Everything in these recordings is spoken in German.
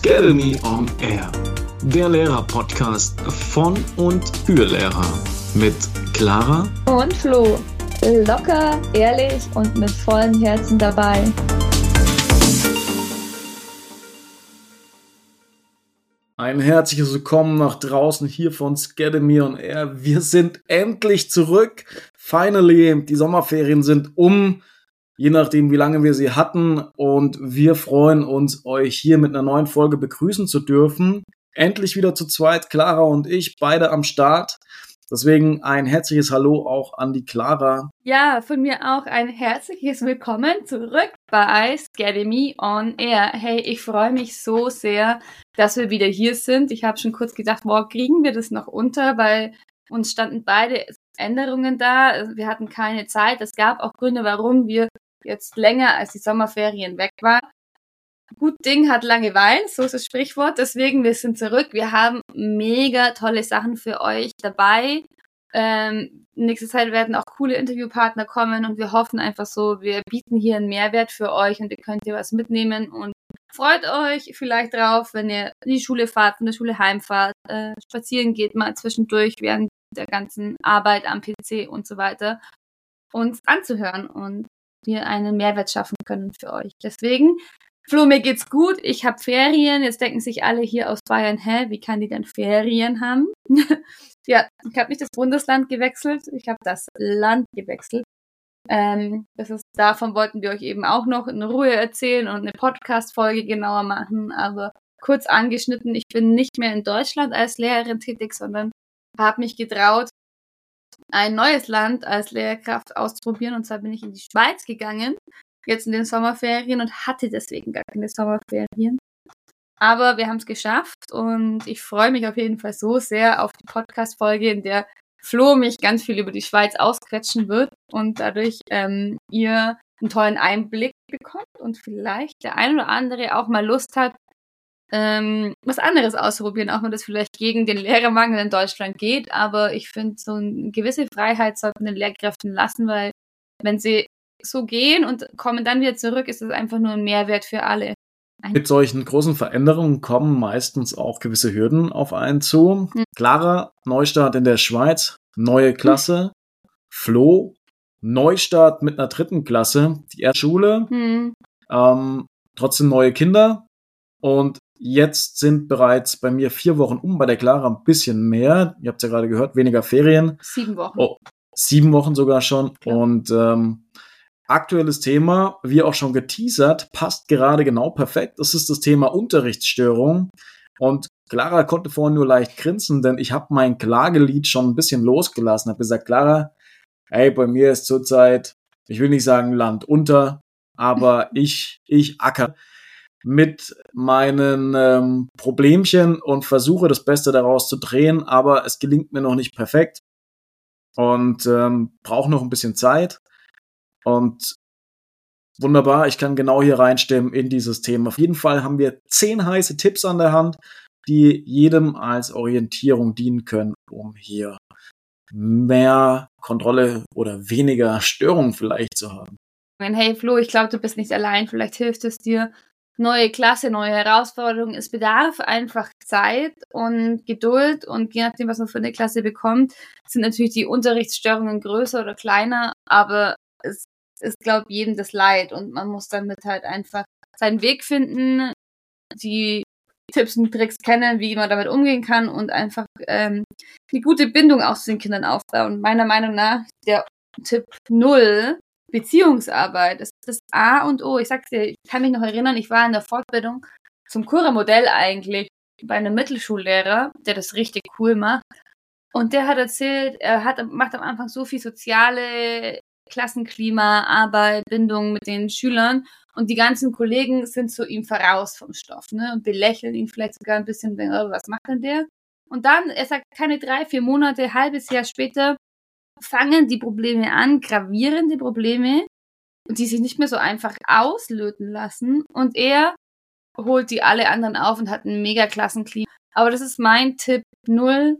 Academy on Air, der Lehrer-Podcast von und für Lehrer mit Clara und Flo. Locker, ehrlich und mit vollem Herzen dabei. Ein herzliches Willkommen nach draußen hier von Academy on Air. Wir sind endlich zurück. Finally, die Sommerferien sind um je nachdem, wie lange wir sie hatten. Und wir freuen uns, euch hier mit einer neuen Folge begrüßen zu dürfen. Endlich wieder zu zweit, Clara und ich, beide am Start. Deswegen ein herzliches Hallo auch an die Clara. Ja, von mir auch ein herzliches Willkommen zurück bei Scademy on Air. Hey, ich freue mich so sehr, dass wir wieder hier sind. Ich habe schon kurz gedacht, boah, kriegen wir das noch unter, weil uns standen beide Änderungen da. Wir hatten keine Zeit. Es gab auch Gründe, warum wir jetzt länger als die Sommerferien weg war. Gut Ding hat lange Wein, so ist das Sprichwort. Deswegen, wir sind zurück. Wir haben mega tolle Sachen für euch dabei. Ähm, nächste Zeit werden auch coole Interviewpartner kommen und wir hoffen einfach so, wir bieten hier einen Mehrwert für euch und ihr könnt hier was mitnehmen und freut euch vielleicht drauf, wenn ihr in die Schule fahrt, von der Schule heimfahrt, äh, spazieren geht mal zwischendurch während der ganzen Arbeit am PC und so weiter, uns anzuhören und wir einen Mehrwert schaffen können für euch. Deswegen, Flo, mir geht's gut. Ich habe Ferien. Jetzt denken sich alle hier aus Bayern, hä, wie kann die denn Ferien haben? ja, ich habe nicht das Bundesland gewechselt, ich habe das Land gewechselt. Ähm, das ist, davon wollten wir euch eben auch noch in Ruhe erzählen und eine Podcast-Folge genauer machen, aber kurz angeschnitten, ich bin nicht mehr in Deutschland als Lehrerin tätig, sondern habe mich getraut, ein neues Land als Lehrkraft auszuprobieren. Und zwar bin ich in die Schweiz gegangen, jetzt in den Sommerferien und hatte deswegen gar keine Sommerferien. Aber wir haben es geschafft und ich freue mich auf jeden Fall so sehr auf die Podcast-Folge, in der Flo mich ganz viel über die Schweiz ausquetschen wird und dadurch ähm, ihr einen tollen Einblick bekommt und vielleicht der ein oder andere auch mal Lust hat, ähm, was anderes ausprobieren, auch wenn das vielleicht gegen den Lehrermangel in Deutschland geht. Aber ich finde, so eine gewisse Freiheit sollten den Lehrkräften lassen, weil wenn sie so gehen und kommen dann wieder zurück, ist es einfach nur ein Mehrwert für alle. Mit solchen großen Veränderungen kommen meistens auch gewisse Hürden auf einen zu. Hm. Klarer Neustart in der Schweiz, neue Klasse, hm. Flo, Neustart mit einer dritten Klasse, die erste Schule, hm. ähm, trotzdem neue Kinder und Jetzt sind bereits bei mir vier Wochen um, bei der Clara ein bisschen mehr. Ihr habt es ja gerade gehört, weniger Ferien. Sieben Wochen. Oh, sieben Wochen sogar schon. Ja. Und ähm, aktuelles Thema, wie auch schon geteasert, passt gerade genau perfekt. Das ist das Thema Unterrichtsstörung. Und Clara konnte vorhin nur leicht grinsen, denn ich habe mein Klagelied schon ein bisschen losgelassen. Habe gesagt, Clara, hey, bei mir ist zurzeit, ich will nicht sagen Land unter, aber ich, ich acker mit meinen ähm, Problemchen und versuche das Beste daraus zu drehen, aber es gelingt mir noch nicht perfekt und ähm, brauche noch ein bisschen Zeit. Und wunderbar, ich kann genau hier reinstimmen in dieses Thema. Auf jeden Fall haben wir zehn heiße Tipps an der Hand, die jedem als Orientierung dienen können, um hier mehr Kontrolle oder weniger Störungen vielleicht zu haben. Hey Flo, ich glaube, du bist nicht allein. Vielleicht hilft es dir, neue Klasse, neue Herausforderungen. Es bedarf einfach Zeit und Geduld und je nachdem, was man für eine Klasse bekommt, sind natürlich die Unterrichtsstörungen größer oder kleiner, aber es ist, glaube ich, jedem das Leid und man muss damit halt einfach seinen Weg finden, die Tipps und Tricks kennen, wie man damit umgehen kann und einfach ähm, eine gute Bindung auch zu den Kindern aufbauen. Meiner Meinung nach der Tipp null Beziehungsarbeit ist das A und O. Ich sag's dir, ich kann mich noch erinnern, ich war in der Fortbildung zum Kura-Modell eigentlich bei einem Mittelschullehrer, der das richtig cool macht. Und der hat erzählt, er hat, macht am Anfang so viel soziale Klassenklima, Arbeit, Bindung mit den Schülern und die ganzen Kollegen sind zu ihm voraus vom Stoff, ne, und belächeln ihn vielleicht sogar ein bisschen, denken, oh, was macht denn der? Und dann, er sagt, keine drei, vier Monate, halbes Jahr später, fangen die Probleme an, gravierende Probleme, die sich nicht mehr so einfach auslöten lassen. Und er holt die alle anderen auf und hat einen mega Klassenklima. Aber das ist mein Tipp null.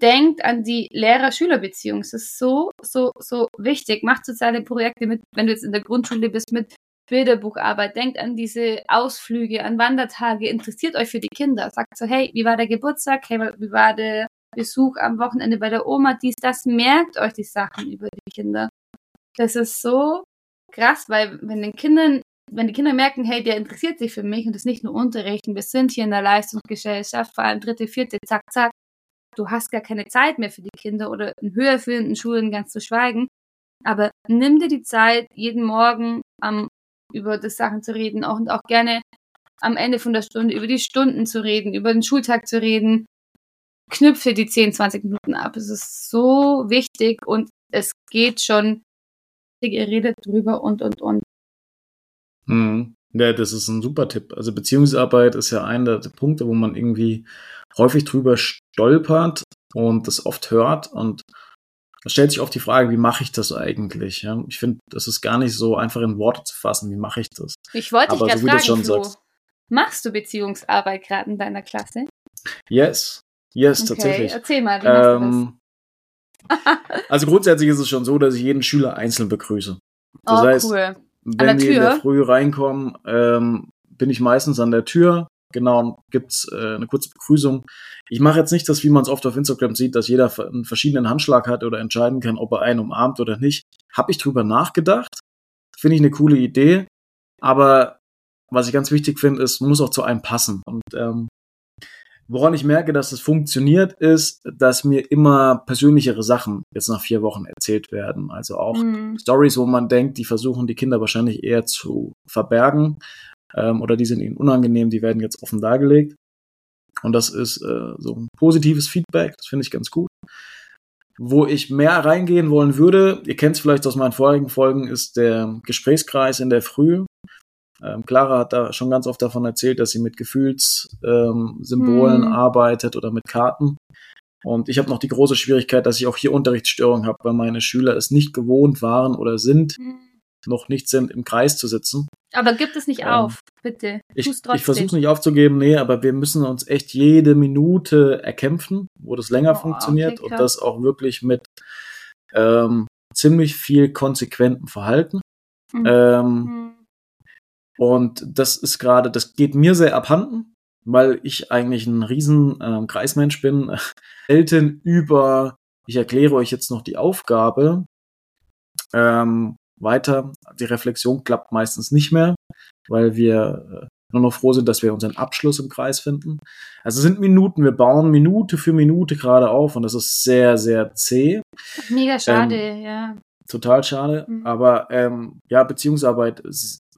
Denkt an die Lehrer-Schüler-Beziehung. Es ist so, so, so wichtig. Macht soziale Projekte mit, wenn du jetzt in der Grundschule bist, mit Bilderbucharbeit, denkt an diese Ausflüge, an Wandertage, interessiert euch für die Kinder. Sagt so, hey, wie war der Geburtstag? Hey, wie war der Besuch am Wochenende bei der Oma? Dies, das, merkt euch die Sachen über die Kinder. Das ist so krass, weil wenn den Kindern, wenn die Kinder merken, hey, der interessiert sich für mich und das ist nicht nur Unterrichten, wir sind hier in der Leistungsgesellschaft, vor allem dritte, vierte, zack, zack, du hast gar keine Zeit mehr für die Kinder oder in höherführenden Schulen ganz zu schweigen. Aber nimm dir die Zeit, jeden Morgen am, über das Sachen zu reden auch, und auch gerne am Ende von der Stunde über die Stunden zu reden, über den Schultag zu reden. Knüpfe die 10, 20 Minuten ab. Es ist so wichtig und es geht schon, ihr redet drüber und, und, und. Mhm. Ja, das ist ein super Tipp. Also Beziehungsarbeit ist ja einer der Punkte, wo man irgendwie häufig drüber stolpert und das oft hört und es stellt sich oft die Frage, wie mache ich das eigentlich? Ja, ich finde, das ist gar nicht so einfach in Worte zu fassen. Wie mache ich das? Ich wollte dich gerade so fragen, schon Flo, sagst, machst du Beziehungsarbeit gerade in deiner Klasse? Yes, yes, okay, tatsächlich. Erzähl mal, wie ähm, machst du das? also grundsätzlich ist es schon so, dass ich jeden Schüler einzeln begrüße. Das oh, heißt, cool. wenn die in der Früh reinkommen, ähm, bin ich meistens an der Tür, Genau, gibt's äh, eine kurze Begrüßung. Ich mache jetzt nicht das, wie man es oft auf Instagram sieht, dass jeder einen verschiedenen Handschlag hat oder entscheiden kann, ob er einen umarmt oder nicht. Habe ich drüber nachgedacht. Finde ich eine coole Idee. Aber was ich ganz wichtig finde, ist, muss auch zu einem passen. Und ähm, woran ich merke, dass es funktioniert, ist, dass mir immer persönlichere Sachen jetzt nach vier Wochen erzählt werden. Also auch mhm. Stories, wo man denkt, die versuchen die Kinder wahrscheinlich eher zu verbergen ähm, oder die sind ihnen unangenehm, die werden jetzt offen dargelegt. Und das ist äh, so ein positives Feedback, das finde ich ganz gut. Wo ich mehr reingehen wollen würde, ihr kennt es vielleicht aus meinen vorigen Folgen, ist der Gesprächskreis in der Früh. Ähm, Clara hat da schon ganz oft davon erzählt, dass sie mit Gefühlssymbolen ähm, hm. arbeitet oder mit Karten. Und ich habe noch die große Schwierigkeit, dass ich auch hier Unterrichtsstörungen habe, weil meine Schüler es nicht gewohnt waren oder sind, hm. noch nicht sind, im Kreis zu sitzen. Aber gib es nicht ähm, auf, bitte. Ich, ich versuche es nicht aufzugeben, nee, aber wir müssen uns echt jede Minute erkämpfen, wo das länger oh, funktioniert okay, und das auch wirklich mit ähm, ziemlich viel konsequentem Verhalten. Mhm. Ähm, mhm. Und das ist gerade, das geht mir sehr abhanden, weil ich eigentlich ein riesen ähm, Kreismensch bin. Selten über, ich erkläre euch jetzt noch die Aufgabe, ähm, weiter. Die Reflexion klappt meistens nicht mehr, weil wir äh, nur noch froh sind, dass wir unseren Abschluss im Kreis finden. Also es sind Minuten, wir bauen Minute für Minute gerade auf und das ist sehr, sehr zäh. Mega schade, ähm, ja. Total schade, mhm. aber ähm, ja, Beziehungsarbeit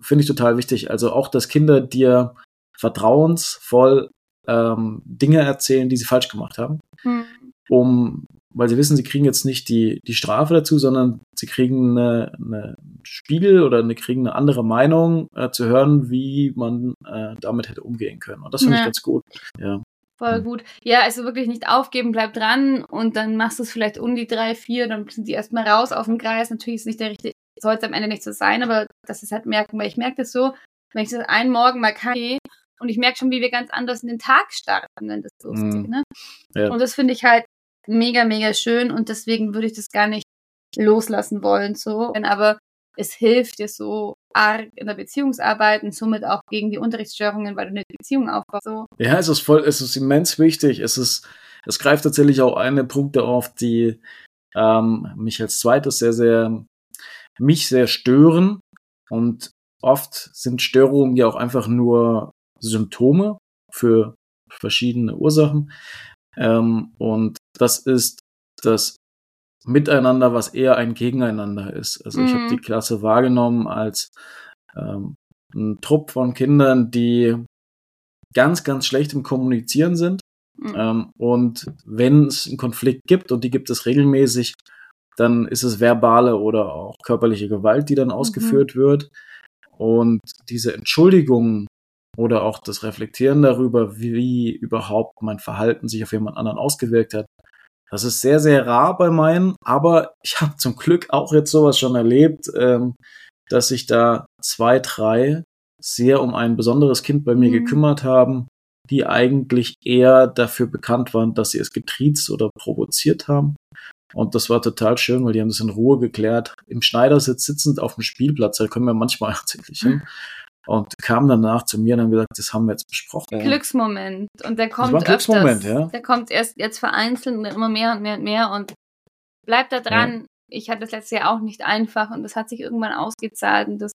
finde ich total wichtig. Also auch, dass Kinder dir vertrauensvoll ähm, Dinge erzählen, die sie falsch gemacht haben, mhm. um weil sie wissen, sie kriegen jetzt nicht die, die Strafe dazu, sondern sie kriegen eine, eine Spiegel oder eine, kriegen eine andere Meinung äh, zu hören, wie man äh, damit hätte umgehen können. Und das finde ja. ich ganz gut. Ja. Voll hm. gut. Ja, also wirklich nicht aufgeben, bleib dran und dann machst du es vielleicht um die drei, vier, dann sind die erstmal raus auf dem Kreis. Natürlich ist nicht der richtige, soll es am Ende nicht so sein, aber das ist halt merken, weil ich merke das so, wenn ich das einen Morgen mal kann und ich merke schon, wie wir ganz anders in den Tag starten, wenn das losgeht. Mhm. Ne? Ja. Und das finde ich halt mega, mega schön und deswegen würde ich das gar nicht loslassen wollen, so. Aber es hilft dir so arg in der Beziehungsarbeit und somit auch gegen die Unterrichtsstörungen, weil du eine Beziehung aufbaust. So. Ja, es ist voll, es ist immens wichtig. Es ist, es greift tatsächlich auch eine Punkte auf, die ähm, mich als zweites sehr, sehr, mich sehr stören. Und oft sind Störungen ja auch einfach nur Symptome für verschiedene Ursachen. Ähm, und das ist das Miteinander, was eher ein Gegeneinander ist. Also mhm. ich habe die Klasse wahrgenommen als ähm, ein Trupp von Kindern, die ganz, ganz schlecht im Kommunizieren sind. Mhm. Ähm, und wenn es einen Konflikt gibt, und die gibt es regelmäßig, dann ist es verbale oder auch körperliche Gewalt, die dann mhm. ausgeführt wird. Und diese Entschuldigungen oder auch das Reflektieren darüber, wie überhaupt mein Verhalten sich auf jemand anderen ausgewirkt hat. Das ist sehr, sehr rar bei meinen, aber ich habe zum Glück auch jetzt sowas schon erlebt, ähm, dass sich da zwei, drei sehr um ein besonderes Kind bei mir mhm. gekümmert haben, die eigentlich eher dafür bekannt waren, dass sie es getriezt oder provoziert haben. Und das war total schön, weil die haben das in Ruhe geklärt. Im Schneidersitz sitzend auf dem Spielplatz, da kommen wir manchmal tatsächlich hin. Und kam danach zu mir und haben gesagt, das haben wir jetzt besprochen. Glücksmoment. Und der kommt das war ein Glücksmoment, öfters. ja. Der kommt erst jetzt vereinzelt und immer mehr und mehr und mehr und bleibt da dran. Ja. Ich hatte das letzte Jahr auch nicht einfach und das hat sich irgendwann ausgezahlt und das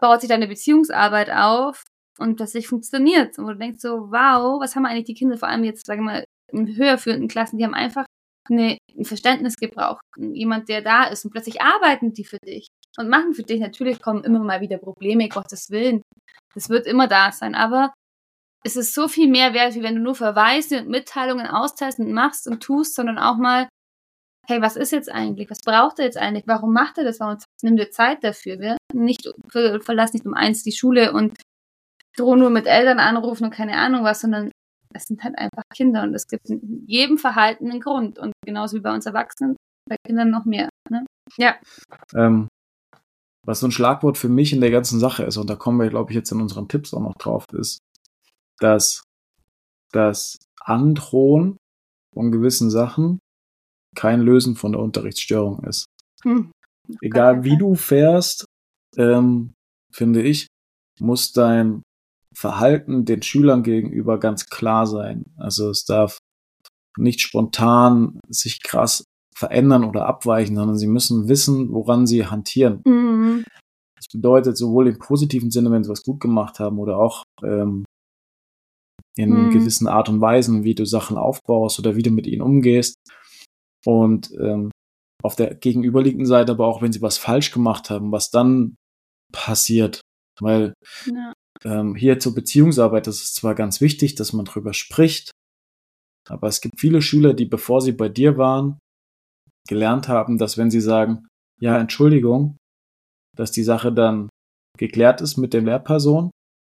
baut sich deine Beziehungsarbeit auf und plötzlich funktioniert. Und du denkst so, wow, was haben eigentlich die Kinder, vor allem jetzt, sagen wir mal, in höher führenden Klassen, die haben einfach eine, ein Verständnis gebraucht. Jemand, der da ist und plötzlich arbeiten die für dich und machen für dich. Natürlich kommen immer mal wieder Probleme, Gottes Willen. Das wird immer da sein, aber es ist so viel mehr wert, wie wenn du nur Verweise und Mitteilungen austeilst und machst und tust, sondern auch mal, hey, was ist jetzt eigentlich? Was braucht er jetzt eigentlich? Warum macht er das? Warum nimmt er Zeit dafür? Wir nicht, verlass nicht um eins die Schule und drohe nur mit Eltern anrufen und keine Ahnung was, sondern es sind halt einfach Kinder und es gibt in jedem Verhalten einen Grund und genauso wie bei uns Erwachsenen, bei Kindern noch mehr. Ne? Ja. Ähm, was so ein Schlagwort für mich in der ganzen Sache ist, und da kommen wir, glaube ich, jetzt in unseren Tipps auch noch drauf, ist, dass das Androhen von gewissen Sachen kein Lösen von der Unterrichtsstörung ist. Hm. Egal wie du fährst, ähm, finde ich, muss dein Verhalten den Schülern gegenüber ganz klar sein. Also es darf nicht spontan sich krass verändern oder abweichen, sondern sie müssen wissen, woran sie hantieren. Mhm. Das bedeutet sowohl im positiven Sinne, wenn sie was gut gemacht haben, oder auch ähm, in mhm. gewissen Art und Weisen, wie du Sachen aufbaust oder wie du mit ihnen umgehst. Und ähm, auf der gegenüberliegenden Seite aber auch, wenn sie was falsch gemacht haben, was dann passiert. Weil ja. Ähm, hier zur Beziehungsarbeit, das ist zwar ganz wichtig, dass man drüber spricht, aber es gibt viele Schüler, die bevor sie bei dir waren, gelernt haben, dass wenn sie sagen, ja, Entschuldigung, dass die Sache dann geklärt ist mit der Lehrperson,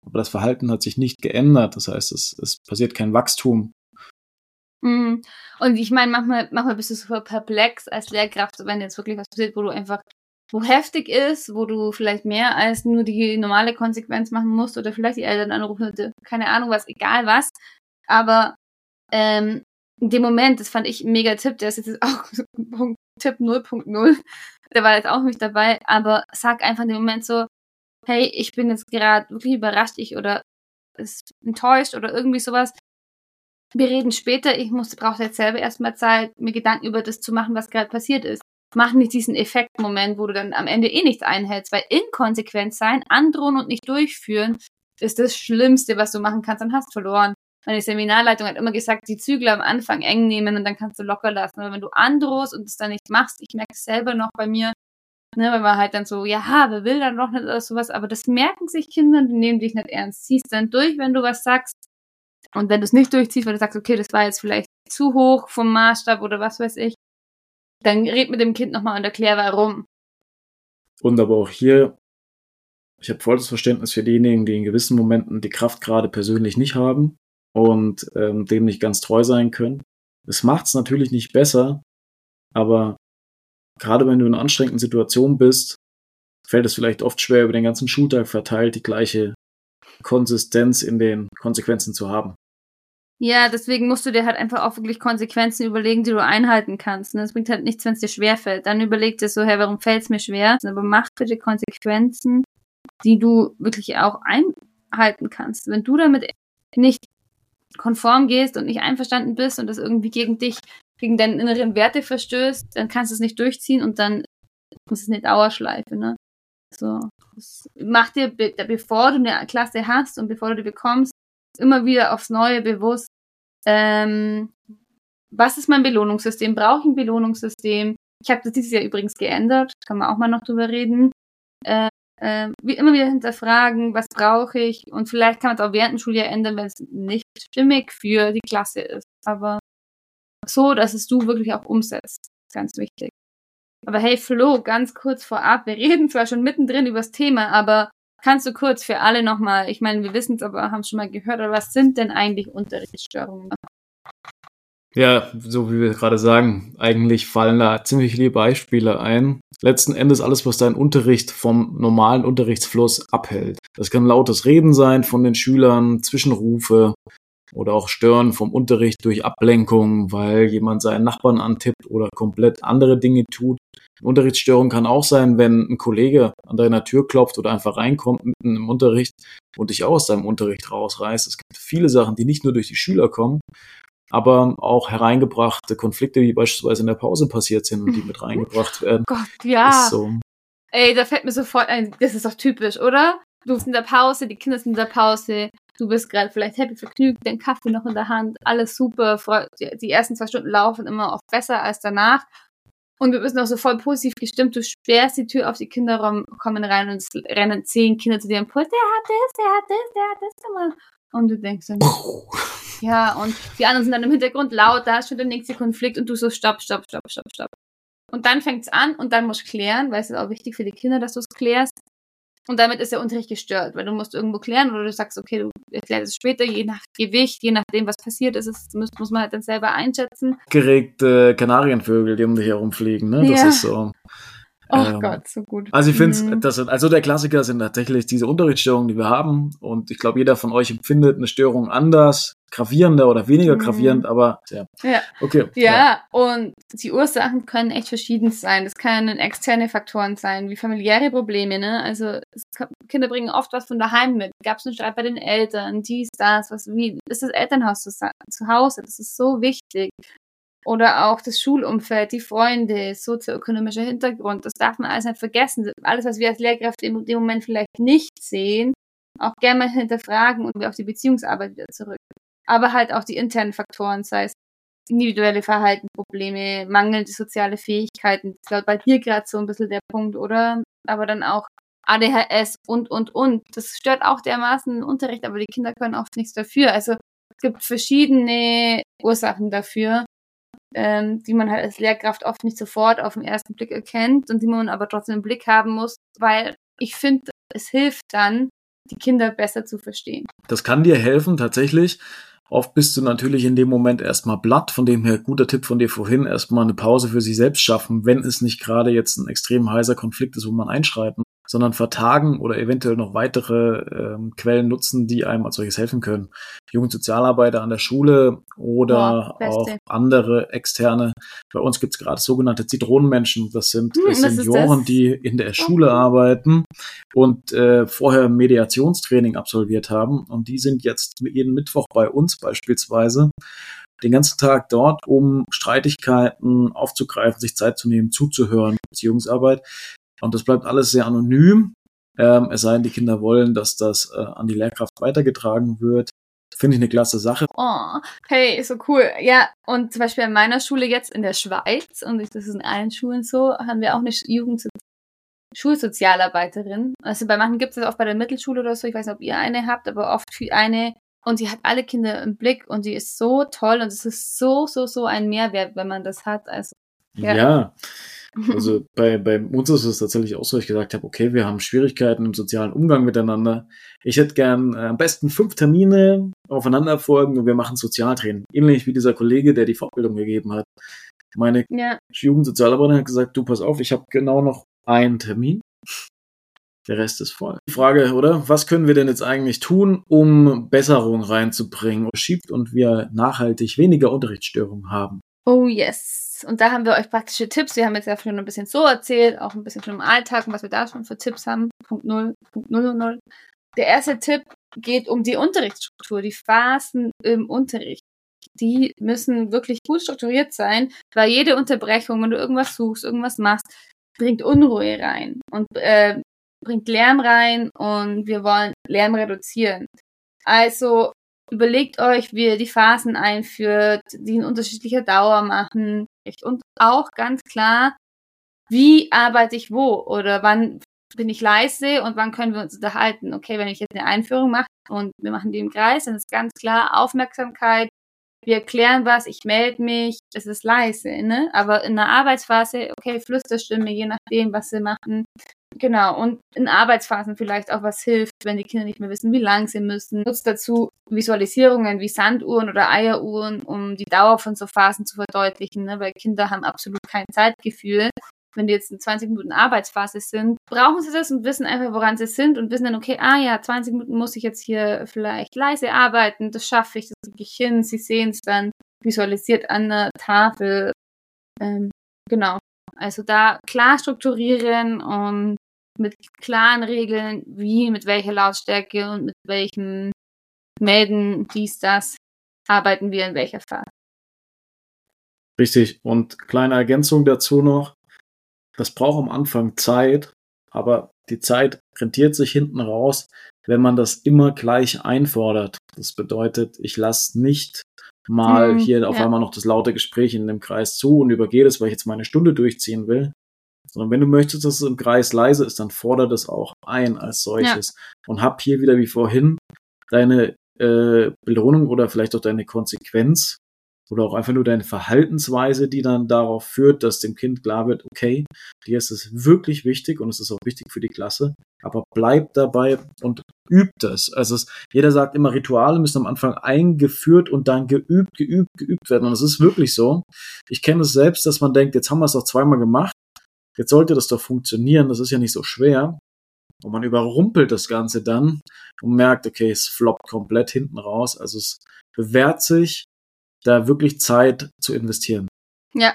aber das Verhalten hat sich nicht geändert. Das heißt, es, es passiert kein Wachstum. Mhm. Und ich meine, manchmal, manchmal bist du so perplex als Lehrkraft, wenn jetzt wirklich was passiert, wo du einfach, wo heftig ist, wo du vielleicht mehr als nur die normale Konsequenz machen musst oder vielleicht die Eltern anrufen, keine Ahnung was, egal was. Aber ähm, in dem Moment, das fand ich mega Tipp, der ist jetzt auch Tipp 0.0, der war jetzt auch nicht dabei, aber sag einfach in dem Moment so, hey, ich bin jetzt gerade wirklich überrascht, ich oder ist enttäuscht oder irgendwie sowas. Wir reden später, ich muss, brauche jetzt selber erstmal Zeit, mir Gedanken über das zu machen, was gerade passiert ist. Mach nicht diesen Effektmoment, wo du dann am Ende eh nichts einhältst, weil inkonsequent sein, androhen und nicht durchführen ist das Schlimmste, was du machen kannst, dann hast verloren meine Seminarleitung hat immer gesagt, die Zügel am Anfang eng nehmen und dann kannst du locker lassen. Aber wenn du androhst und es dann nicht machst, ich merke es selber noch bei mir, ne, weil man halt dann so, ja, wer will dann noch nicht oder sowas, aber das merken sich Kinder, die nehmen dich nicht ernst. Ziehst dann durch, wenn du was sagst. Und wenn du es nicht durchziehst, weil du sagst, okay, das war jetzt vielleicht zu hoch vom Maßstab oder was weiß ich, dann red mit dem Kind nochmal und erklär warum. Und aber auch hier, ich habe volles Verständnis für diejenigen, die in gewissen Momenten die Kraft gerade persönlich nicht haben und ähm, dem nicht ganz treu sein können. Es macht es natürlich nicht besser, aber gerade wenn du in anstrengenden Situationen bist, fällt es vielleicht oft schwer, über den ganzen Schultag verteilt die gleiche Konsistenz in den Konsequenzen zu haben. Ja, deswegen musst du dir halt einfach auch wirklich Konsequenzen überlegen, die du einhalten kannst. Es bringt halt nichts, wenn es dir schwer fällt. Dann überleg dir so, hey, warum fällt es mir schwer? Aber mach bitte Konsequenzen, die du wirklich auch einhalten kannst. Wenn du damit nicht konform gehst und nicht einverstanden bist und das irgendwie gegen dich, gegen deine inneren Werte verstößt, dann kannst du es nicht durchziehen und dann ist es eine Dauerschleife, ne? So. Mach dir, bevor du eine Klasse hast und bevor du die bekommst, immer wieder aufs Neue bewusst, ähm, was ist mein Belohnungssystem? Brauche ich ein Belohnungssystem? Ich habe das dieses Jahr übrigens geändert, kann man auch mal noch drüber reden. Äh, äh, wie immer wieder hinterfragen, was brauche ich und vielleicht kann man es auch während dem Schuljahr ändern, wenn es nicht stimmig für die Klasse ist. Aber so, dass es du wirklich auch umsetzt. Ganz wichtig. Aber hey Flo, ganz kurz vorab, wir reden zwar schon mittendrin über das Thema, aber kannst du kurz für alle nochmal, ich meine, wir wissen es aber, haben schon mal gehört, aber was sind denn eigentlich Unterrichtsstörungen? Ja, so wie wir gerade sagen, eigentlich fallen da ziemlich viele Beispiele ein. Letzten Endes alles, was dein Unterricht vom normalen Unterrichtsfluss abhält. Das kann lautes Reden sein von den Schülern, Zwischenrufe, oder auch Stören vom Unterricht durch Ablenkung, weil jemand seinen Nachbarn antippt oder komplett andere Dinge tut. Unterrichtsstörung kann auch sein, wenn ein Kollege an deiner Tür klopft oder einfach reinkommt mitten im Unterricht und dich auch aus deinem Unterricht rausreißt. Es gibt viele Sachen, die nicht nur durch die Schüler kommen, aber auch hereingebrachte Konflikte, die beispielsweise in der Pause passiert sind und die mit reingebracht werden. Gott, ja. So. Ey, da fällt mir sofort ein, das ist doch typisch, oder? Du bist in der Pause, die Kinder sind in der Pause, du bist gerade vielleicht happy, vergnügt, dein Kaffee noch in der Hand, alles super, die ersten zwei Stunden laufen immer oft besser als danach. Und wir bist auch so voll positiv gestimmt. Du sperrst die Tür auf die Kinderraum, kommen rein und es rennen zehn Kinder zu dir und der hat das, der hat das, der hat das. Und du denkst dann, ja, und die anderen sind dann im Hintergrund laut, da ist schon der nächste Konflikt und du so stopp, stopp, stopp, stopp, stopp. Und dann fängt's an und dann musst du klären, weil es ist auch wichtig für die Kinder, dass du es klärst. Und damit ist der Unterricht gestört, weil du musst irgendwo klären oder du sagst, okay, du erklärst es später, je nach Gewicht, je nachdem, was passiert ist, es muss, muss man halt dann selber einschätzen. Geregte Kanarienvögel, die um dich herumfliegen, ne? Das ja. ist so. Oh ähm, Gott, so gut. Also ich finde, mhm. das sind, also der Klassiker sind tatsächlich diese Unterrichtsstörungen, die wir haben. Und ich glaube, jeder von euch empfindet eine Störung anders, gravierender oder weniger mhm. gravierend, aber ja. Ja. Okay. Ja, ja, und die Ursachen können echt verschieden sein. Das können externe Faktoren sein, wie familiäre Probleme, ne? Also kann, Kinder bringen oft was von daheim mit. Gab es einen Streit bei den Eltern, dies, das, was, wie ist das Elternhaus zu, zu Hause? Das ist so wichtig. Oder auch das Schulumfeld, die Freunde, sozioökonomischer Hintergrund, das darf man alles nicht vergessen. Alles, was wir als Lehrkräfte in dem Moment vielleicht nicht sehen, auch gerne mal hinterfragen und wir auf die Beziehungsarbeit wieder zurück. Aber halt auch die internen Faktoren, sei es individuelle Verhaltensprobleme, mangelnde soziale Fähigkeiten. Das war bei dir gerade so ein bisschen der Punkt, oder? Aber dann auch ADHS und, und, und. Das stört auch dermaßen den Unterricht, aber die Kinder können oft nichts dafür. Also es gibt verschiedene Ursachen dafür ähm, die man halt als Lehrkraft oft nicht sofort auf den ersten Blick erkennt und die man aber trotzdem im Blick haben muss, weil ich finde, es hilft dann, die Kinder besser zu verstehen. Das kann dir helfen, tatsächlich. Oft bist du natürlich in dem Moment erstmal blatt, von dem her guter Tipp von dir vorhin, erstmal eine Pause für sich selbst schaffen, wenn es nicht gerade jetzt ein extrem heißer Konflikt ist, wo man einschreiten sondern vertagen oder eventuell noch weitere ähm, Quellen nutzen, die einem als solches helfen können. Jugendsozialarbeiter an der Schule oder Boah, auch andere externe. Bei uns gibt es gerade sogenannte Zitronenmenschen. Das sind hm, Senioren, die in der Schule okay. arbeiten und äh, vorher Mediationstraining absolviert haben. Und die sind jetzt jeden Mittwoch bei uns beispielsweise den ganzen Tag dort, um Streitigkeiten aufzugreifen, sich Zeit zu nehmen, zuzuhören, Beziehungsarbeit. Und das bleibt alles sehr anonym. Ähm, es sei denn, die Kinder wollen, dass das äh, an die Lehrkraft weitergetragen wird. Finde ich eine klasse Sache. Oh, hey, so cool. Ja, und zum Beispiel in meiner Schule jetzt in der Schweiz, und das ist in allen Schulen so, haben wir auch eine Jugend Schulsozialarbeiterin. Also bei manchen gibt es das auch bei der Mittelschule oder so. Ich weiß nicht, ob ihr eine habt, aber oft eine. Und die hat alle Kinder im Blick und die ist so toll und es ist so, so, so ein Mehrwert, wenn man das hat. Also, ja. ja. Also bei, bei uns ist es tatsächlich auch so, ich gesagt habe, okay, wir haben Schwierigkeiten im sozialen Umgang miteinander. Ich hätte gern äh, am besten fünf Termine aufeinander folgen und wir machen Sozialtraining. Ähnlich wie dieser Kollege, der die Fortbildung gegeben hat. Meine ja. Jugendsozialarbeiterin hat gesagt, du pass auf, ich habe genau noch einen Termin. Der Rest ist voll. Die Frage, oder? Was können wir denn jetzt eigentlich tun, um Besserung reinzubringen, schiebt und wir nachhaltig weniger Unterrichtsstörungen haben? Oh yes. Und da haben wir euch praktische Tipps. Wir haben jetzt ja schon ein bisschen so erzählt, auch ein bisschen schon im Alltag und was wir da schon für Tipps haben. Punkt 0, Punkt 0 und 0. Der erste Tipp geht um die Unterrichtsstruktur, die Phasen im Unterricht. Die müssen wirklich gut strukturiert sein, weil jede Unterbrechung, wenn du irgendwas suchst, irgendwas machst, bringt Unruhe rein und äh, bringt Lärm rein und wir wollen Lärm reduzieren. Also überlegt euch, wie ihr die Phasen einführt, die in unterschiedlicher Dauer machen. Und auch ganz klar, wie arbeite ich wo oder wann bin ich leise und wann können wir uns unterhalten. Okay, wenn ich jetzt eine Einführung mache und wir machen die im Kreis, dann ist ganz klar Aufmerksamkeit. Wir erklären was, ich melde mich, es ist leise, ne? Aber in der Arbeitsphase, okay, Flüsterstimme, je nachdem, was sie machen, Genau, und in Arbeitsphasen vielleicht auch was hilft, wenn die Kinder nicht mehr wissen, wie lang sie müssen. Nutzt dazu Visualisierungen wie Sanduhren oder Eieruhren, um die Dauer von so Phasen zu verdeutlichen, ne? weil Kinder haben absolut kein Zeitgefühl. wenn die jetzt in 20 Minuten Arbeitsphase sind, brauchen sie das und wissen einfach, woran sie sind und wissen dann, okay, ah ja, 20 Minuten muss ich jetzt hier vielleicht leise arbeiten, das schaffe ich, das kriege ich hin. Sie sehen es dann visualisiert an der Tafel. Ähm, genau. Also da klar strukturieren und mit klaren Regeln, wie, mit welcher Lautstärke und mit welchem Melden, dies, das, arbeiten wir in welcher Phase. Richtig. Und kleine Ergänzung dazu noch. Das braucht am Anfang Zeit, aber die Zeit rentiert sich hinten raus, wenn man das immer gleich einfordert. Das bedeutet, ich lasse nicht mal hm, hier auf ja. einmal noch das laute Gespräch in dem Kreis zu und übergehe das, weil ich jetzt meine Stunde durchziehen will. Sondern wenn du möchtest, dass es im Kreis leise ist, dann fordere das auch ein als solches. Ja. Und hab hier wieder wie vorhin deine äh, Belohnung oder vielleicht auch deine Konsequenz oder auch einfach nur deine Verhaltensweise, die dann darauf führt, dass dem Kind klar wird, okay, dir ist es wirklich wichtig und es ist auch wichtig für die Klasse, aber bleib dabei und übt es. Also es, jeder sagt immer, Rituale müssen am Anfang eingeführt und dann geübt, geübt, geübt werden und es ist wirklich so. Ich kenne es selbst, dass man denkt, jetzt haben wir es doch zweimal gemacht, jetzt sollte das doch funktionieren, das ist ja nicht so schwer. Und man überrumpelt das Ganze dann und merkt, okay, es floppt komplett hinten raus. Also es bewährt sich, da wirklich Zeit zu investieren. Ja,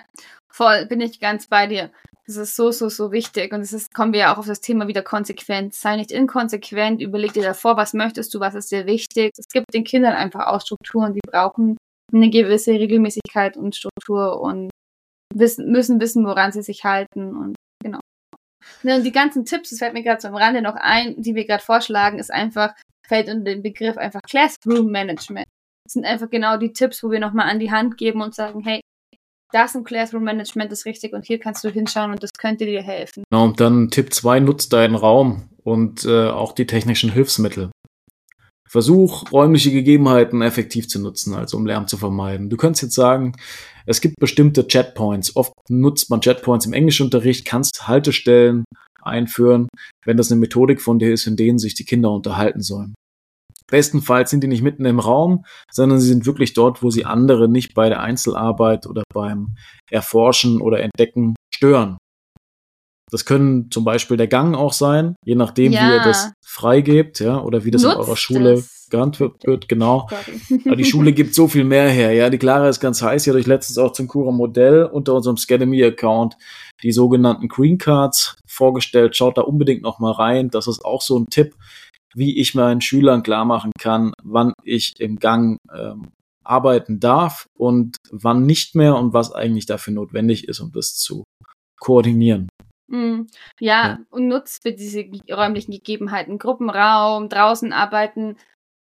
voll, bin ich ganz bei dir. Das ist so, so, so wichtig. Und es ist, kommen wir ja auch auf das Thema wieder Konsequenz. Sei nicht inkonsequent, überleg dir davor, was möchtest du, was ist dir wichtig. Es gibt den Kindern einfach auch Strukturen, die brauchen eine gewisse Regelmäßigkeit und Struktur und wissen, müssen wissen, woran sie sich halten und genau. Ja, und die ganzen Tipps, das fällt mir gerade so am Rande noch ein, die wir gerade vorschlagen, ist einfach, fällt unter den Begriff einfach Classroom Management. Das sind einfach genau die Tipps, wo wir nochmal an die Hand geben und sagen, hey, das im Classroom Management ist richtig und hier kannst du hinschauen und das könnte dir helfen. Genau, und dann Tipp 2, nutzt deinen Raum und äh, auch die technischen Hilfsmittel. Versuch, räumliche Gegebenheiten effektiv zu nutzen, also um Lärm zu vermeiden. Du könntest jetzt sagen, es gibt bestimmte Chatpoints. Oft nutzt man Chatpoints im Englischunterricht, kannst Haltestellen einführen, wenn das eine Methodik von dir ist, in denen sich die Kinder unterhalten sollen. Bestenfalls sind die nicht mitten im Raum, sondern sie sind wirklich dort, wo sie andere nicht bei der Einzelarbeit oder beim Erforschen oder Entdecken stören. Das können zum Beispiel der Gang auch sein, je nachdem, ja. wie ihr das freigebt, ja, oder wie das Nutzt in eurer Schule gehandhabt wird, genau. die Schule gibt so viel mehr her, ja. Die Clara ist ganz heiß, hat euch letztens auch zum Cura Modell unter unserem Scademy-Account die sogenannten Green Cards vorgestellt. Schaut da unbedingt noch mal rein. Das ist auch so ein Tipp, wie ich meinen Schülern klar machen kann, wann ich im Gang ähm, arbeiten darf und wann nicht mehr und was eigentlich dafür notwendig ist, um das zu koordinieren. Mm, ja, ja, und nutzt für diese räumlichen Gegebenheiten, Gruppenraum, draußen arbeiten,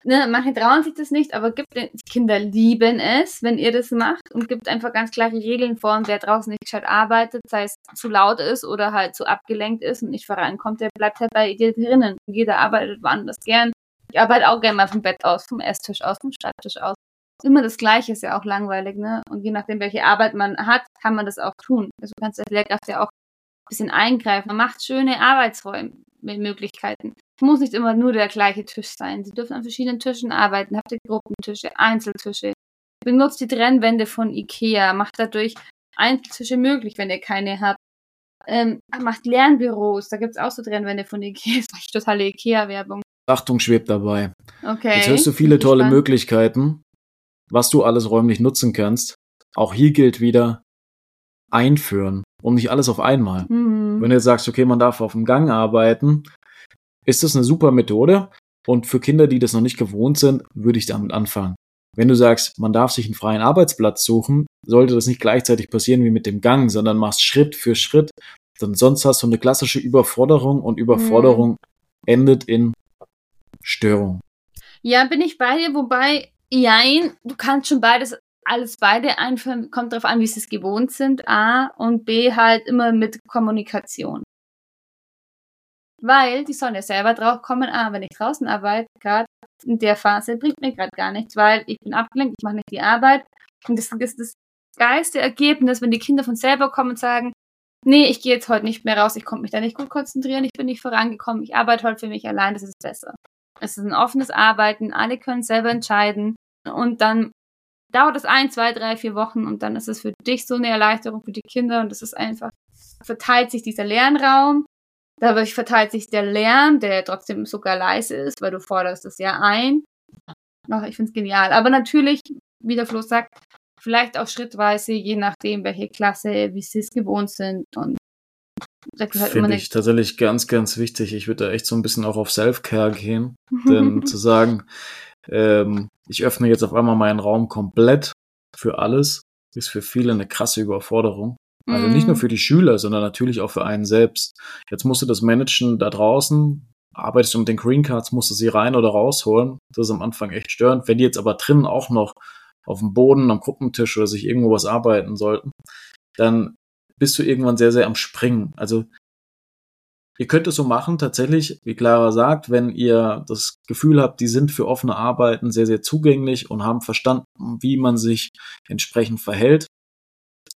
ne, manche trauen sich das nicht, aber gibt die Kinder lieben es, wenn ihr das macht und gibt einfach ganz klare Regeln vor und wer draußen nicht gescheit arbeitet, sei es zu laut ist oder halt zu abgelenkt ist und nicht vorankommt, der bleibt halt bei dir drinnen. Jeder arbeitet woanders gern. Ich arbeite auch gerne mal vom Bett aus, vom Esstisch aus, vom Schreibtisch aus. Immer das Gleiche ist ja auch langweilig, ne? Und je nachdem, welche Arbeit man hat, kann man das auch tun. Also du kannst als Lehrkraft ja auch ein bisschen eingreifen. Man macht schöne Arbeitsräume mit Möglichkeiten. Es muss nicht immer nur der gleiche Tisch sein. Sie dürfen an verschiedenen Tischen arbeiten. Habt ihr Gruppentische, Einzeltische. Benutzt die Trennwände von Ikea. Macht dadurch Einzeltische möglich, wenn ihr keine habt. Ähm, macht Lernbüros. Da gibt es auch so Trennwände von Ikea. Das ist totale Ikea-Werbung. Achtung schwebt dabei. Okay. Jetzt hörst du viele tolle spannend. Möglichkeiten, was du alles räumlich nutzen kannst. Auch hier gilt wieder einführen und nicht alles auf einmal. Mhm. Wenn du jetzt sagst, okay, man darf auf dem Gang arbeiten, ist das eine super Methode. Und für Kinder, die das noch nicht gewohnt sind, würde ich damit anfangen. Wenn du sagst, man darf sich einen freien Arbeitsplatz suchen, sollte das nicht gleichzeitig passieren wie mit dem Gang, sondern machst Schritt für Schritt. Denn sonst hast du eine klassische Überforderung und Überforderung mhm. endet in Störung. Ja, bin ich bei dir, wobei, jein, du kannst schon beides, alles beide einführen, kommt darauf an, wie sie es gewohnt sind, A, und B, halt immer mit Kommunikation. Weil die sollen ja selber drauf kommen, ah, wenn ich draußen arbeite, gerade in der Phase, bringt mir gerade gar nichts, weil ich bin abgelenkt, ich mache nicht die Arbeit. Und das ist das geilste Ergebnis, wenn die Kinder von selber kommen und sagen, nee, ich gehe jetzt heute nicht mehr raus, ich konnte mich da nicht gut konzentrieren, ich bin nicht vorangekommen, ich arbeite heute für mich allein, das ist besser. Es ist ein offenes Arbeiten, alle können selber entscheiden und dann dauert es ein, zwei, drei, vier Wochen und dann ist es für dich so eine Erleichterung für die Kinder und es ist einfach verteilt sich dieser Lernraum, dadurch verteilt sich der Lärm, der trotzdem sogar leise ist, weil du forderst es ja ein. Ach, ich finde es genial. Aber natürlich, wie der Flo sagt, vielleicht auch schrittweise, je nachdem, welche Klasse, wie sie es gewohnt sind und Halt Finde ich tatsächlich ganz, ganz wichtig. Ich würde da echt so ein bisschen auch auf Self-Care gehen. denn zu sagen, ähm, ich öffne jetzt auf einmal meinen Raum komplett für alles, ist für viele eine krasse Überforderung. Also nicht nur mhm. für die Schüler, sondern natürlich auch für einen selbst. Jetzt musst du das managen da draußen, arbeitest du mit den Green Cards, musst du sie rein oder rausholen. Das ist am Anfang echt störend. Wenn die jetzt aber drinnen auch noch auf dem Boden, am Gruppentisch oder sich irgendwo was arbeiten sollten, dann bist du irgendwann sehr, sehr am Springen. Also ihr könnt es so machen, tatsächlich, wie Clara sagt, wenn ihr das Gefühl habt, die sind für offene Arbeiten sehr, sehr zugänglich und haben verstanden, wie man sich entsprechend verhält.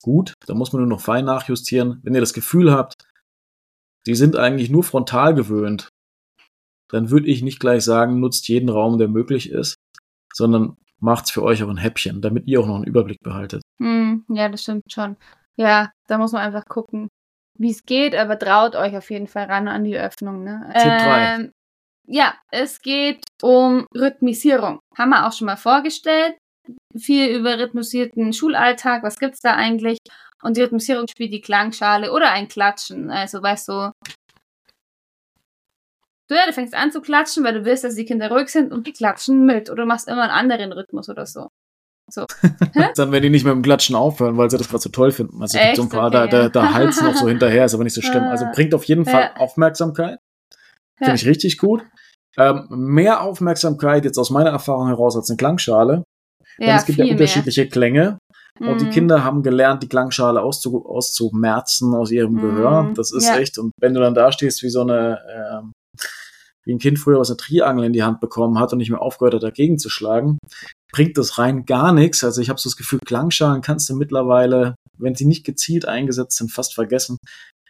Gut, da muss man nur noch fein nachjustieren. Wenn ihr das Gefühl habt, die sind eigentlich nur frontal gewöhnt, dann würde ich nicht gleich sagen, nutzt jeden Raum, der möglich ist, sondern macht's für euch auch ein Häppchen, damit ihr auch noch einen Überblick behaltet. Mm, ja, das stimmt schon. Ja, da muss man einfach gucken, wie es geht, aber traut euch auf jeden Fall ran an die Öffnung. Ne? Tipp 3. Ähm, ja, es geht um Rhythmisierung. Haben wir auch schon mal vorgestellt. Viel über rhythmisierten Schulalltag, was gibt's da eigentlich? Und die Rhythmisierung spielt die Klangschale oder ein Klatschen. Also, weißt du, du, ja, du fängst an zu klatschen, weil du willst, dass die Kinder ruhig sind und die klatschen mit. Oder du machst immer einen anderen Rhythmus oder so. So. dann, wenn die nicht mit dem Klatschen aufhören, weil sie das gerade so toll finden. Also Echt? so ein paar, okay, da, da, da halten noch so hinterher, ist aber nicht so schlimm. Also ah. bringt auf jeden Fall ja. Aufmerksamkeit. Finde ich richtig gut. Ähm, mehr Aufmerksamkeit jetzt aus meiner Erfahrung heraus als eine Klangschale. Denn es gibt ja unterschiedliche mehr. Klänge. Und mm. die mhm. Kinder haben gelernt, die Klangschale auszu auszumerzen aus ihrem mm. Gehör. Das ist ja. echt. Und wenn du dann da stehst wie so eine, ähm, wie ein Kind früher was eine Triangel in die Hand bekommen hat und nicht mehr aufgehört hat, dagegen zu schlagen, bringt das rein gar nichts. Also ich habe so das Gefühl, Klangschalen kannst du mittlerweile, wenn sie nicht gezielt eingesetzt sind, fast vergessen.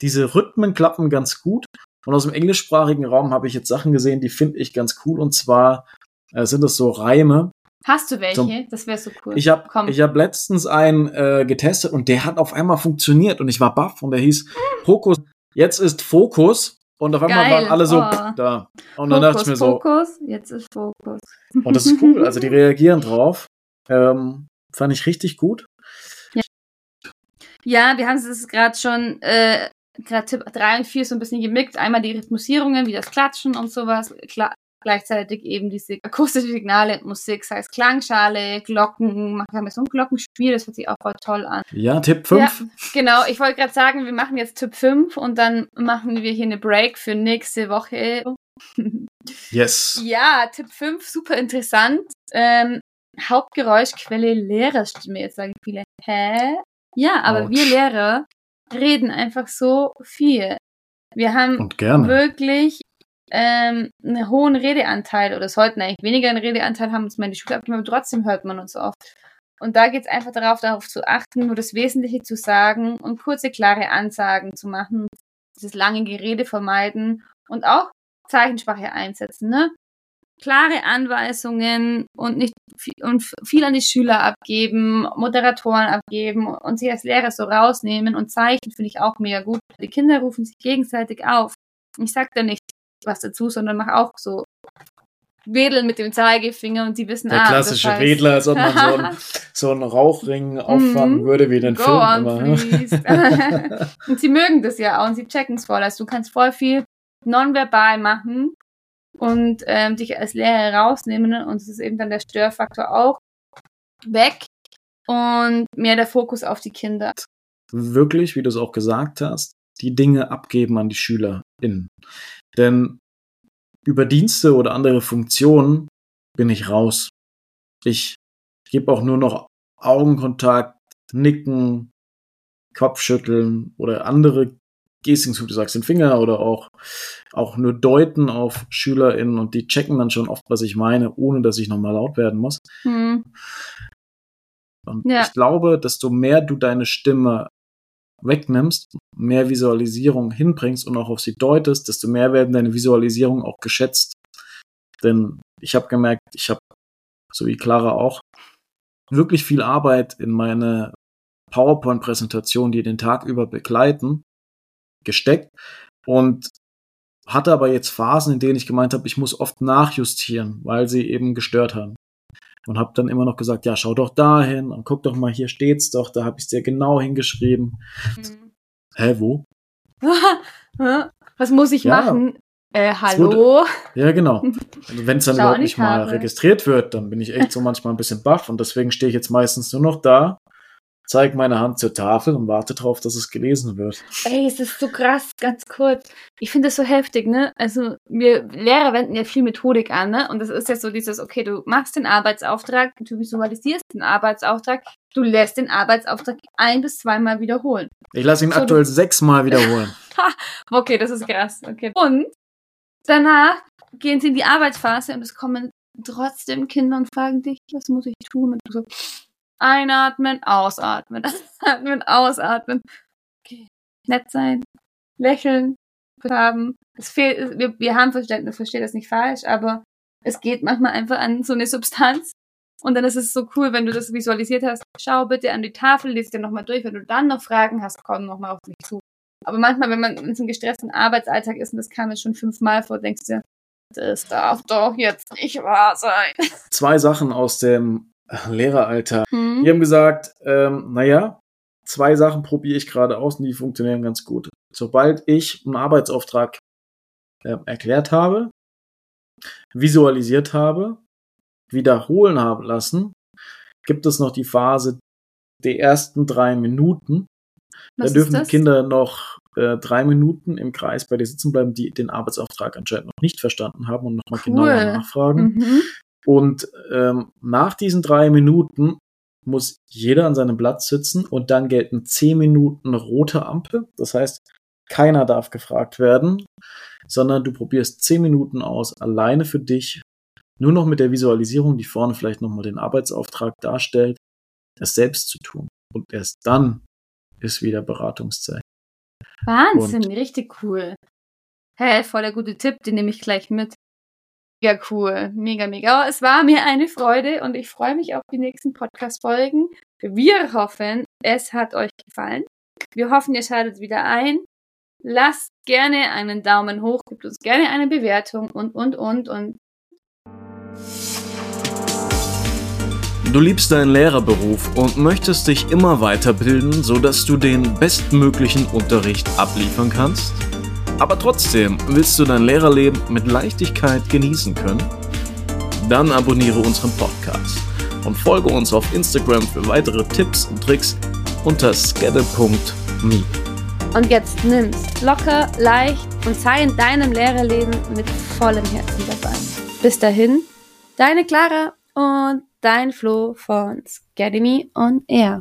Diese Rhythmen klappen ganz gut. Und aus dem englischsprachigen Raum habe ich jetzt Sachen gesehen, die finde ich ganz cool. Und zwar äh, sind das so Reime. Hast du welche? Zum, das wäre so cool. Ich habe hab letztens einen äh, getestet und der hat auf einmal funktioniert und ich war baff und der hieß Fokus. Jetzt ist Fokus und auf einmal Geil. waren alle so oh. da. Und dann dachte ich mir so. Fokus, jetzt ist Fokus. Und das ist cool. Also die reagieren drauf. Ähm, fand ich richtig gut. Ja, ja wir haben es gerade schon, äh, gerade Tipp 3 und 4 so ein bisschen gemixt. Einmal die Rhythmusierungen, wie das Klatschen und sowas. Klar, gleichzeitig eben diese akustische Signale, Musik, sei es Klangschale, Glocken, machen wir so ein Glockenspiel, das hört sich auch voll toll an. Ja, Tipp 5. Ja, genau, ich wollte gerade sagen, wir machen jetzt Tipp 5 und dann machen wir hier eine Break für nächste Woche. Yes. Ja, Tipp 5, super interessant. Ähm, Hauptgeräuschquelle Lehrerstimme. Jetzt sagen viele, hä? Ja, aber Ouch. wir Lehrer reden einfach so viel. Wir haben wirklich ähm, einen hohen Redeanteil oder sollten eigentlich weniger einen Redeanteil haben, uns mal in die Schule abgeben, aber trotzdem hört man uns oft. Und da geht es einfach darauf, darauf zu achten, nur das Wesentliche zu sagen und kurze, klare Ansagen zu machen, dieses lange Gerede vermeiden und auch Zeichensprache einsetzen, ne? Klare Anweisungen und nicht viel, und viel an die Schüler abgeben, Moderatoren abgeben und sich als Lehrer so rausnehmen und zeichnen finde ich auch mega gut. Die Kinder rufen sich gegenseitig auf. Ich sag da nicht, was dazu, sondern mach auch so wedeln mit dem Zeigefinger und sie wissen, Der ah, klassische das heißt, Wedler, als ob man so einen, so einen Rauchring auffangen mhm. würde, wie den Go Film on, immer. und sie mögen das ja auch und sie checken es voll. Also du kannst voll viel nonverbal machen und ähm, dich als Lehrer rausnehmen und es ist eben dann der Störfaktor auch weg und mehr der Fokus auf die Kinder. Wirklich, wie du es auch gesagt hast, die Dinge abgeben an die SchülerInnen. Denn über Dienste oder andere Funktionen bin ich raus. Ich gebe auch nur noch Augenkontakt, Nicken, Kopfschütteln oder andere Gestings, du sagst den Finger oder auch, auch nur deuten auf SchülerInnen und die checken dann schon oft, was ich meine, ohne dass ich nochmal laut werden muss. Hm. Und ja. ich glaube, desto mehr du deine Stimme wegnimmst, mehr Visualisierung hinbringst und auch auf sie deutest, desto mehr werden deine Visualisierungen auch geschätzt. Denn ich habe gemerkt, ich habe, so wie Clara auch, wirklich viel Arbeit in meine PowerPoint-Präsentation, die den Tag über begleiten, gesteckt und hatte aber jetzt Phasen, in denen ich gemeint habe, ich muss oft nachjustieren, weil sie eben gestört haben. Und habe dann immer noch gesagt, ja, schau doch dahin und guck doch mal, hier steht's doch, da habe ich es dir genau hingeschrieben. Mhm. Hä, wo? Was muss ich ja, machen? Äh, hallo? Ja, genau. Also wenn es dann überhaupt nicht mal registriert wird, dann bin ich echt so manchmal ein bisschen baff und deswegen stehe ich jetzt meistens nur noch da zeige meine Hand zur Tafel und warte darauf, dass es gelesen wird. Ey, es ist so krass, ganz kurz. Ich finde das so heftig, ne? Also, wir Lehrer wenden ja viel Methodik an, ne? Und das ist ja so dieses, okay, du machst den Arbeitsauftrag, du visualisierst den Arbeitsauftrag, du lässt den Arbeitsauftrag ein bis zweimal wiederholen. Ich lasse ihn so, aktuell sechsmal wiederholen. okay, das ist krass. Okay. Und danach gehen sie in die Arbeitsphase und es kommen trotzdem Kinder und fragen dich, was muss ich tun? Und du so, Einatmen, ausatmen, atmen, ausatmen. Okay. Nett sein, lächeln, haben. Es fehlt, wir, wir haben Verständnis, verstehe das nicht falsch, aber es geht manchmal einfach an so eine Substanz. Und dann ist es so cool, wenn du das visualisiert hast. Schau bitte an die Tafel, lese dir nochmal durch. Wenn du dann noch Fragen hast, komm nochmal auf mich zu. Aber manchmal, wenn man in so einem gestressten Arbeitsalltag ist, und das kam mir schon fünfmal vor, denkst du, das darf doch jetzt nicht wahr sein. Zwei Sachen aus dem Lehreralter. Mhm. Die haben gesagt, ähm, naja, zwei Sachen probiere ich gerade aus und die funktionieren ganz gut. Sobald ich einen Arbeitsauftrag äh, erklärt habe, visualisiert habe, wiederholen habe lassen, gibt es noch die Phase der ersten drei Minuten. Was da dürfen die Kinder noch äh, drei Minuten im Kreis bei dir sitzen bleiben, die den Arbeitsauftrag anscheinend noch nicht verstanden haben und nochmal cool. genauer nachfragen. Mhm. Und ähm, nach diesen drei Minuten muss jeder an seinem Platz sitzen und dann gelten zehn Minuten rote Ampel. Das heißt, keiner darf gefragt werden, sondern du probierst zehn Minuten aus, alleine für dich, nur noch mit der Visualisierung, die vorne vielleicht nochmal den Arbeitsauftrag darstellt, das selbst zu tun. Und erst dann ist wieder Beratungszeit. Wahnsinn, und richtig cool. Hä, hey, voll der gute Tipp, den nehme ich gleich mit. Mega cool, mega, mega. Es war mir eine Freude und ich freue mich auf die nächsten Podcast-Folgen. Wir hoffen, es hat euch gefallen. Wir hoffen, ihr schaltet wieder ein. Lasst gerne einen Daumen hoch, gebt uns gerne eine Bewertung und, und, und, und. Du liebst deinen Lehrerberuf und möchtest dich immer weiterbilden, sodass du den bestmöglichen Unterricht abliefern kannst? Aber trotzdem willst du dein Lehrerleben mit Leichtigkeit genießen können? Dann abonniere unseren Podcast und folge uns auf Instagram für weitere Tipps und Tricks unter skedde.me. Und jetzt nimm's locker, leicht und sei in deinem Lehrerleben mit vollem Herzen dabei. Bis dahin, deine Clara und dein Flo von Scademy on Air.